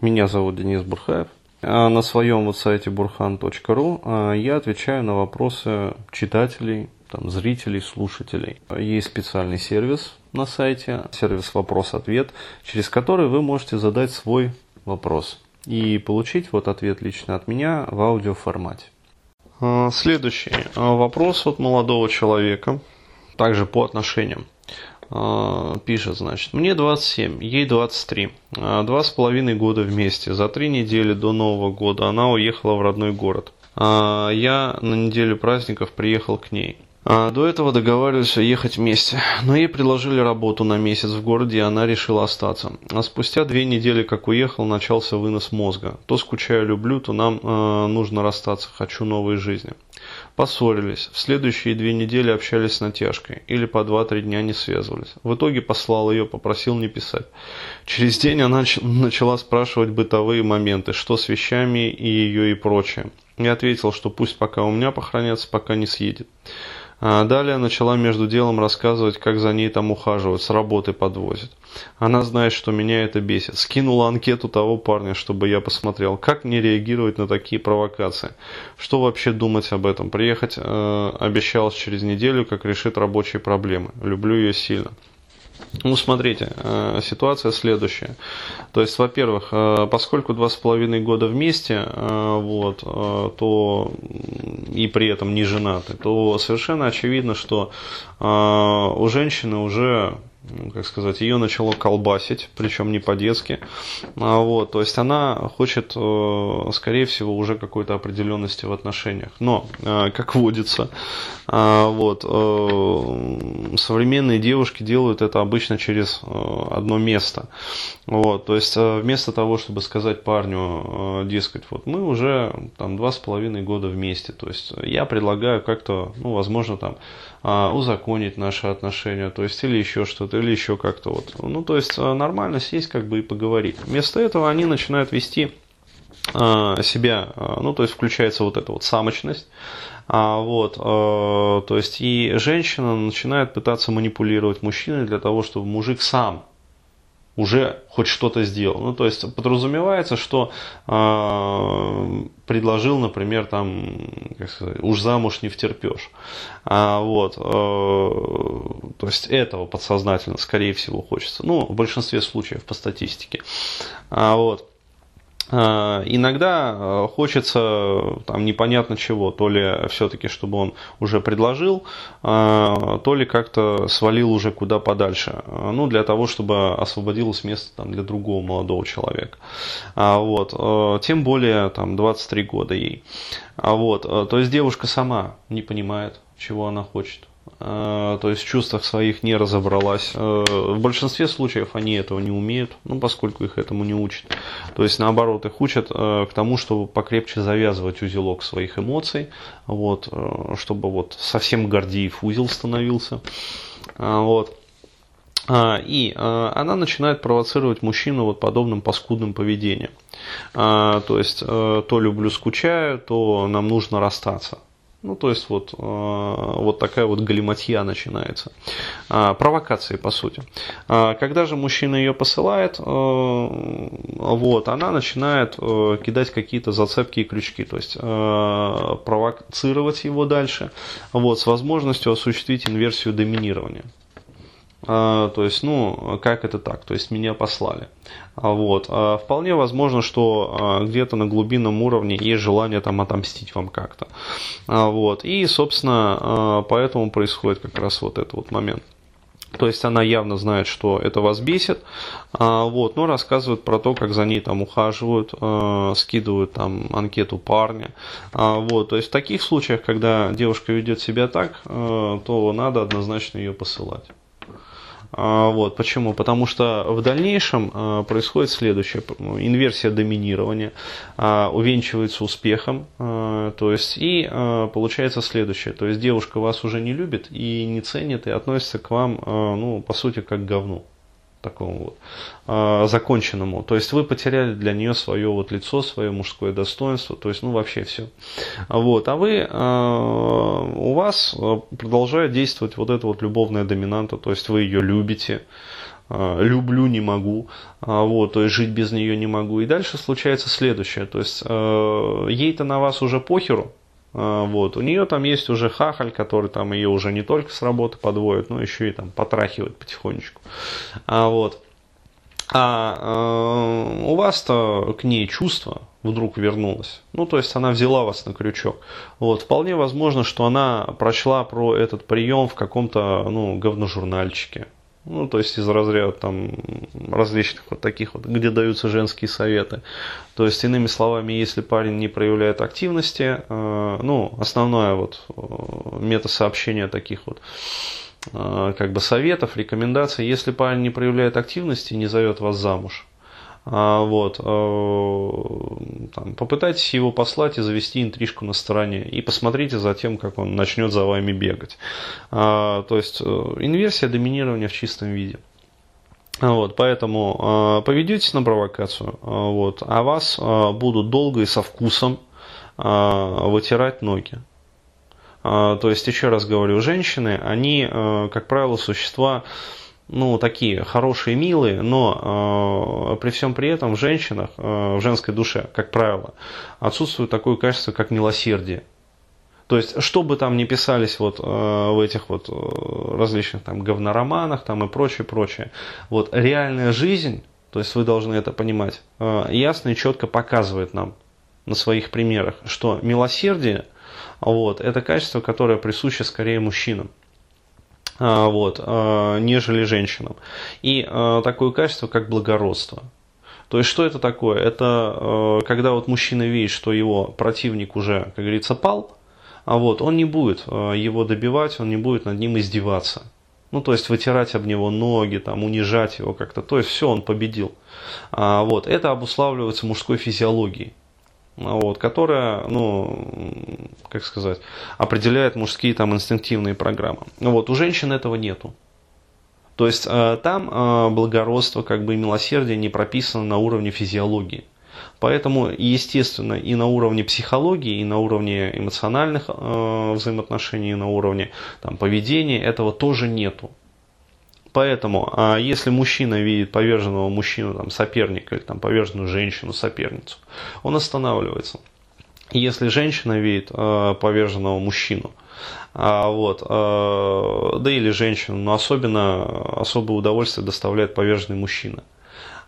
Меня зовут Денис Бурхаев. А на своем вот сайте burhan.ru а, я отвечаю на вопросы читателей, там, зрителей, слушателей. Есть специальный сервис на сайте, сервис «Вопрос-ответ», через который вы можете задать свой вопрос и получить вот ответ лично от меня в аудиоформате. А, следующий вопрос от молодого человека, также по отношениям. А, пишет, значит, мне 27, ей 23, а, два с половиной года вместе. За три недели до Нового года она уехала в родной город. А, я на неделю праздников приехал к ней. До этого договаривались ехать вместе, но ей предложили работу на месяц в городе, и она решила остаться. А спустя две недели, как уехал, начался вынос мозга. То скучаю, люблю, то нам э, нужно расстаться, хочу новой жизни. Поссорились. В следующие две недели общались с натяжкой. Или по два-три дня не связывались. В итоге послал ее, попросил не писать. Через день она начала спрашивать бытовые моменты, что с вещами и ее и прочее. Я ответил, что пусть пока у меня похоронятся, пока не съедет. А далее начала между делом рассказывать, как за ней там ухаживают, с работы подвозят. Она знает, что меня это бесит. Скинула анкету того парня, чтобы я посмотрел, как мне реагировать на такие провокации. Что вообще думать об этом? Приехать э, обещалась через неделю, как решит рабочие проблемы. Люблю ее сильно. Ну, смотрите, э, ситуация следующая. То есть, во-первых, э, поскольку два с половиной года вместе, э, вот, то и при этом не женаты, то совершенно очевидно, что у женщины уже как сказать, ее начало колбасить, причем не по-детски. А, вот, то есть она хочет, э, скорее всего, уже какой-то определенности в отношениях. Но, э, как водится, а, вот, э, современные девушки делают это обычно через одно место. Вот, то есть вместо того, чтобы сказать парню, дескать, вот мы уже там два с половиной года вместе, то есть я предлагаю как-то, ну, возможно, там а, узаконить наши отношения, то есть или еще что-то, или еще как-то вот. Ну, то есть а, нормально сесть как бы и поговорить. Вместо этого они начинают вести а, себя, ну, то есть включается вот эта вот самочность, вот, то есть и женщина начинает пытаться манипулировать мужчиной для того, чтобы мужик сам уже хоть что-то сделал. Ну, то есть подразумевается, что э, предложил, например, там, как сказать, уж замуж не втерпешь. А, вот, э, то есть этого подсознательно, скорее всего, хочется. Ну, в большинстве случаев по статистике. А, вот. А, иногда э, хочется там непонятно чего, то ли все-таки, чтобы он уже предложил, а, то ли как-то свалил уже куда подальше, а, ну, для того, чтобы освободилось место там, для другого молодого человека. Вот. Э, тем более там 23 года ей. Вот. Э, то есть девушка сама не понимает, чего она хочет. Э, то есть в чувствах своих не разобралась. Э, в большинстве случаев они этого не умеют, ну, поскольку их этому не учат. То есть наоборот, их учат э, к тому, чтобы покрепче завязывать узелок своих эмоций, вот, чтобы вот совсем Гордиев узел становился. Вот. И она начинает провоцировать мужчину вот подобным паскудным поведением. То есть, то люблю, скучаю, то нам нужно расстаться. Ну, то есть вот, э, вот такая вот галиматья начинается. А, провокации, по сути. А, когда же мужчина ее посылает, э, вот, она начинает э, кидать какие-то зацепки и крючки, то есть провоцировать его дальше, вот, с возможностью осуществить инверсию доминирования. А, то есть, ну, как это так? То есть, меня послали. А, вот. А, вполне возможно, что где-то на глубинном уровне есть желание там отомстить вам как-то. Вот. И, собственно, поэтому происходит как раз вот этот вот момент. То есть она явно знает, что это вас бесит, вот, но рассказывает про то, как за ней там ухаживают, скидывают там анкету парня. Вот, то есть в таких случаях, когда девушка ведет себя так, то надо однозначно ее посылать. А, вот, почему? Потому что в дальнейшем а, происходит следующее. Инверсия доминирования а, увенчивается успехом. То есть, и получается следующее. То есть, девушка вас уже не любит и не ценит, и относится к вам, ну, по сути, как к говну такому вот э, законченному. То есть вы потеряли для нее свое вот лицо, свое мужское достоинство, то есть ну вообще все. Вот, а вы, э, у вас продолжает действовать вот эта вот любовная доминанта, то есть вы ее любите, люблю, не могу, вот, то есть жить без нее не могу. И дальше случается следующее, то есть ей-то на вас уже похеру, вот. У нее там есть уже хахаль, который там ее уже не только с работы подводит, но еще и там потрахивает потихонечку. А, вот. а э, у вас-то к ней чувство вдруг вернулось. Ну, то есть она взяла вас на крючок. Вот. Вполне возможно, что она прочла про этот прием в каком-то ну, говножурнальчике. Ну, то есть из разряда там различных вот таких вот, где даются женские советы. То есть, иными словами, если парень не проявляет активности, э, ну, основное вот э, метасообщение таких вот э, как бы советов, рекомендаций, если парень не проявляет активности не зовет вас замуж, вот, э, там, попытайтесь его послать и завести интрижку на стороне. И посмотрите за тем, как он начнет за вами бегать. А, то есть, э, инверсия доминирования в чистом виде. Вот, поэтому э, поведетесь на провокацию, вот, а вас будут долго и со вкусом вытирать ноги. То есть, еще раз говорю, женщины, они, как правило, существа ну, такие хорошие, милые, но э, при всем при этом в женщинах, э, в женской душе, как правило, отсутствует такое качество, как милосердие. То есть, что бы там ни писались вот э, в этих вот э, различных там говнороманах там и прочее, прочее, вот реальная жизнь, то есть вы должны это понимать, э, ясно и четко показывает нам на своих примерах, что милосердие, вот, это качество, которое присуще скорее мужчинам. А, вот, а, нежели женщинам. И а, такое качество, как благородство. То есть, что это такое? Это когда вот мужчина видит, что его противник уже, как говорится, пал, а вот он не будет его добивать, он не будет над ним издеваться. Ну, то есть вытирать об него ноги, там, унижать его как-то. То есть все, он победил. А, вот, это обуславливается мужской физиологией вот, которая, ну, как сказать, определяет мужские там инстинктивные программы. Вот, у женщин этого нету. То есть э, там э, благородство, как бы и милосердие не прописано на уровне физиологии. Поэтому, естественно, и на уровне психологии, и на уровне эмоциональных э, взаимоотношений, и на уровне там, поведения этого тоже нету. Поэтому, а если мужчина видит поверженного мужчину, там, соперника, или там, поверженную женщину, соперницу, он останавливается. Если женщина видит э, поверженного мужчину, а, вот, э, да или женщину, но особенно особое удовольствие доставляет поверженный мужчина.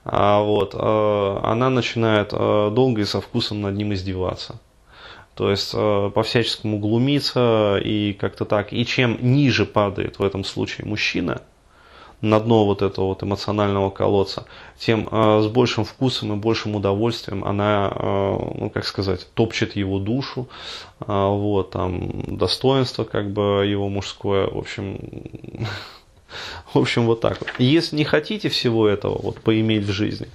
А, вот, э, она начинает э, долго и со вкусом над ним издеваться. То есть по-всяческому глумиться и как-то так. И чем ниже падает в этом случае мужчина – на дно вот этого вот эмоционального колодца, тем э, с большим вкусом и большим удовольствием она, э, ну как сказать, топчет его душу, э, вот, там, достоинство как бы его мужское, в общем, в общем, вот так вот. Если не хотите всего этого вот, поиметь в жизни,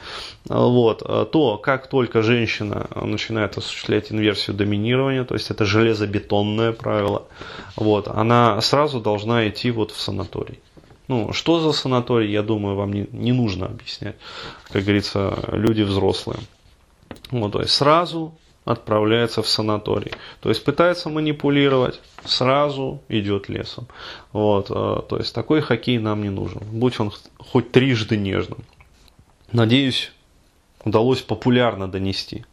вот, то как только женщина начинает осуществлять инверсию доминирования, то есть это железобетонное правило, вот, она сразу должна идти вот в санаторий. Ну, что за санаторий, я думаю, вам не, не нужно объяснять. Как говорится, люди взрослые. Вот, то есть сразу отправляется в санаторий. То есть пытается манипулировать, сразу идет лесом. Вот, э, то есть такой хоккей нам не нужен. Будь он хоть трижды нежным. Надеюсь, удалось популярно донести.